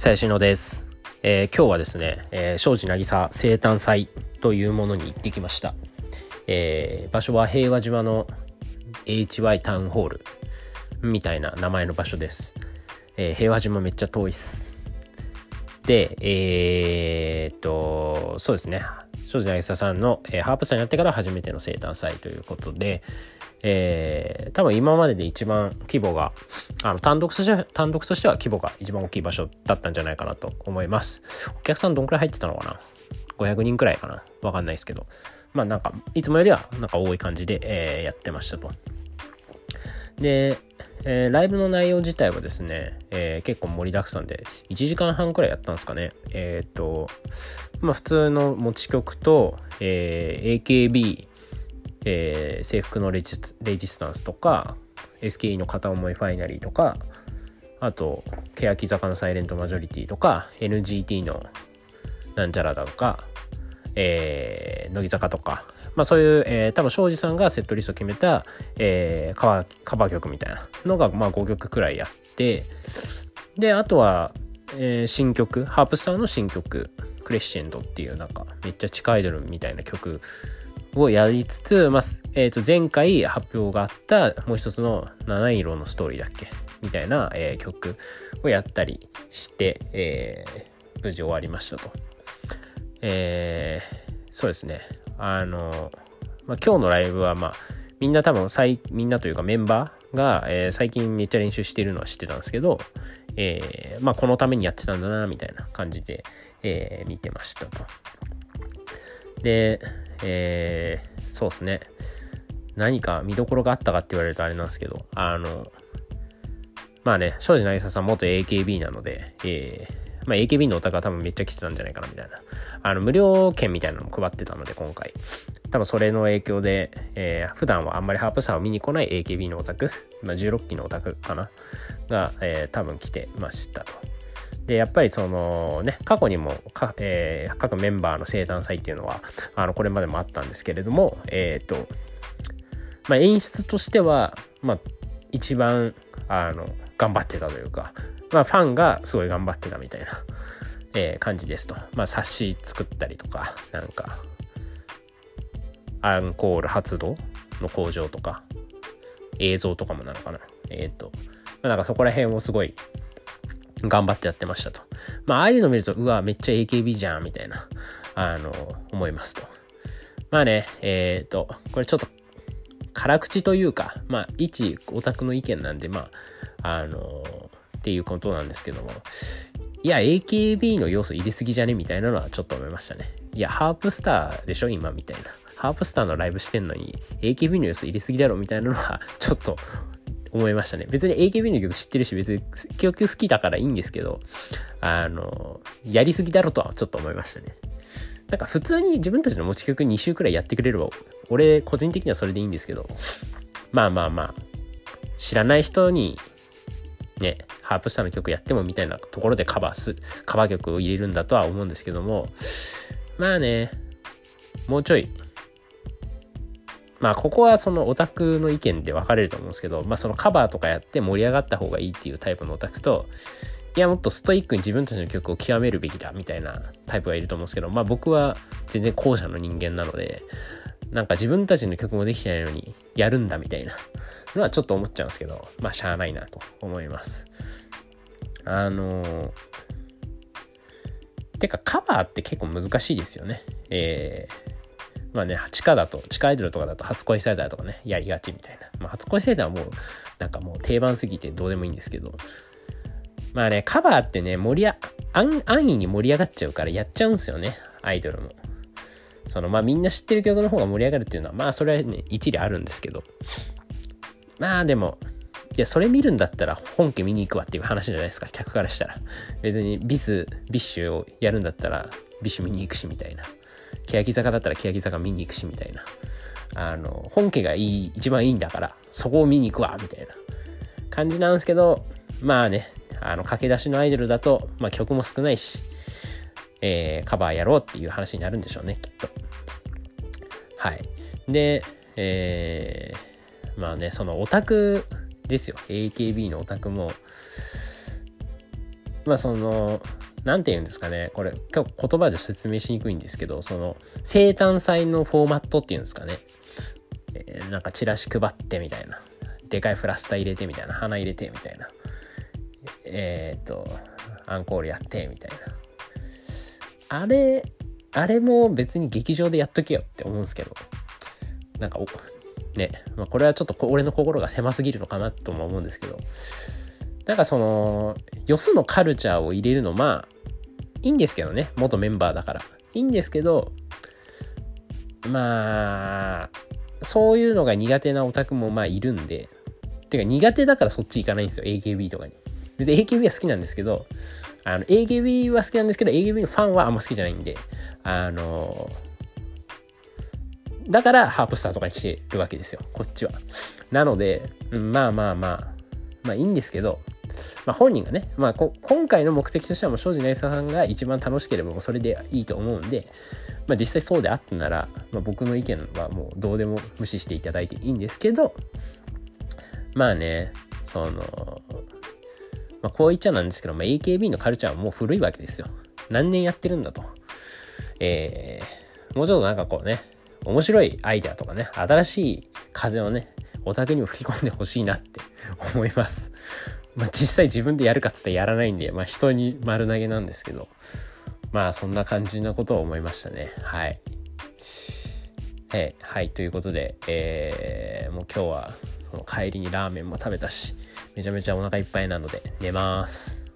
最新のです、えー、今日はですね、えー、庄司渚生誕祭というものに行ってきました、えー、場所は平和島の HY タウンホールみたいな名前の場所です、えー、平和島めっちゃ遠いっす。でえー、っとそうですね。庄司渚さんの、えー、ハープさんになってから初めての生誕祭ということで、えー、多分今までで一番規模があの単独として単独としては規模が一番大きい場所だったんじゃないかなと思います。お客さんどんくらい入ってたのかな？500人くらいかな？わかんないですけど。まあなんかいつもよりはなんか多い感じで、えー、やってましたと。で、えー、ライブの内容自体はですね、えー、結構盛りだくさんで1時間半くらいやったんですかね。えっ、とまあ普通の持ち曲と、え AKB え、制服のレジレジスタンスとか SKE の片思いファイナリーとかあと欅坂のサイレントマジョリティとか NGT のなんちゃらだとか、えー、乃木坂とか、まあそういう、えー、多分庄司さんがセットリスト決めた、えー、カバーカバー曲みたいなのが、まあ5曲くらいやって、で、あとは、えー、新曲、ハープスターの新曲、クレッシェンドっていうなんかめっちゃ地下アイドルみたいな曲をやりつつ、まあえー、と前回発表があったもう一つの七色のストーリーだっけ？みたいな、えー、曲をやったりして、えー、無事終わりましたと。えー、そうですね。あの、まあ、今日のライブは、まあ、みんな多分みんなというかメンバーが、えー、最近めっちゃ練習してるのは知ってたんですけど、えー、まあ、このためにやってたんだな、みたいな感じで、えー、見てましたと。で、えー、そうですね。何か見どころがあったかって言われるとあれなんですけど、あの、まあね、庄司渚さん元 AKB なので、えー、まあ AKB のお宅は多分めっちゃ来てたんじゃないかなみたいな。あの、無料券みたいなのも配ってたので、今回。多分それの影響で、えー、普段はあんまりハープサーを見に来ない AKB のオタク、まあ16期のオタクかなが、えー、多分来てましたと。で、やっぱりそのね、過去にもか、えー、各メンバーの生誕祭っていうのは、あの、これまでもあったんですけれども、えっ、ー、と、まあ、演出としては、まあ、一番、あの、頑張ってたというか、まあ、ファンがすごい頑張ってたみたいな、えー、感じですと。まあ、冊子作ったりとか、なんか、アンコール発動の工場とか、映像とかもなのかな。えっ、と、まあ、なんかそこら辺をすごい頑張ってやってましたと。まあ、ああいうの見ると、うわ、めっちゃ AKB じゃん、みたいな、あの、思いますと。まあね、えっ、と、これちょっと、辛口というか、まあ、一オタクの意見なんで、まあ、あの、っていうことなんですけども、いや、AKB の要素入れすぎじゃね？みたいなのはちょっと思いましたね。いや、ハープスターでしょ？今みたいな。ハープスターのライブしてんのに、AKB の要素入れすぎだろみたいなのは、ちょっと思いましたね。別に AKB の曲知ってるし、別に曲好きだからいいんですけど、あの、やりすぎだろとはちょっと思いましたね。なんか普通に自分たちの持ち曲2週くらいやってくれれば、俺個人的にはそれでいいんですけど、まあまあまあ、知らない人にね、ハープスターの曲やってもみたいなところでカバーす、カバー曲を入れるんだとは思うんですけども、まあね、もうちょい。まあここはそのオタクの意見で分かれると思うんですけど、まあそのカバーとかやって盛り上がった方がいいっていうタイプのオタクと、いやもっとストイックに自分たちの曲を極めるべきだみたいなタイプがいると思うんですけど、まあ僕は全然後者の人間なので、なんか自分たちの曲もできてないのにやるんだみたいなのはちょっと思っちゃうんですけど、まあしゃあないなと思います。あのー、てかカバーって結構難しいですよね。えーまあね、地下だと、地下アイドルとかだと初恋サイダーとかね、やりがちみたいな。まあ初恋サイダーはもう、なんかもう定番すぎてどうでもいいんですけど、まあね、カバーってね、盛りあ、安易に盛り上がっちゃうからやっちゃうんすよね、アイドルも。その、まあみんな知ってる曲の方が盛り上がるっていうのは、まあそれはね、一理あるんですけど。まあでも、いや、それ見るんだったら本家見に行くわっていう話じゃないですか、客からしたら。別にビス、 BiSHをやるんだったら、 BiSH見に行くしみたいな。欅坂だったら欅坂見に行くしみたいな。あの、本家がいい、一番いいんだから、そこを見に行くわ、みたいな感じなんですけど、まあね、あの、駆け出しのアイドルだと、まあ曲も少ないし、えー、カバーやろうっていう話になるんでしょうね、きっと。はい。で、えー、まあね、そのオタクですよ。AKB のオタクも、まあその何て言うんですかね。これ結構言葉で説明しにくいんですけどその生誕祭のフォーマットっていうんですかね、えー、なんかチラシ配ってみたいな。でかいフラスタ入れてみたいな。花入れてみたいな。えっ、とアンコールやってみたいな。あれあれも別に劇場でやっとけよって思うんですけど。なんかね、まあ、これはちょっと俺の心が狭すぎるのかなとも思うんですけど。なんかそのよそのカルチャーを入れるのまあいいんですけどね。元メンバーだから。いいんですけどまあそういうのが苦手なオタクもまあいるんで。てか苦手だからそっち行かないんですよ。AKB とかに。別に AKB は好きなんですけどあの AKB は好きなんですけど AKB のファンはあんま好きじゃないんであのだからハープスターとかにしてるわけですよ。こっちは。なので、まあまあまあまあいいんですけどまあ、本人がね、まあ、今回の目的としてはもう庄司成さんが一番楽しければもうそれでいいと思うんで、まあ、実際そうであったなら、まあ、僕の意見はもうどうでも無視していただいていいんですけどまあねその、まあ、こう言っちゃなんですけど、まあ、AKB のカルチャーはもう古いわけですよ何年やってるんだとえー、もうちょっとなんかこうね面白いアイデアとかね新しい風をねオタクにも吹き込んでほしいなって 思いますまあ実際自分でやるかっつってやらないんで、まあ人に丸投げなんですけど、まあそんな感じのことを思いましたね。はい。えー、はい、ということで、えー、もう今日はその帰りにラーメンも食べたし、めちゃめちゃお腹いっぱいなので寝ます。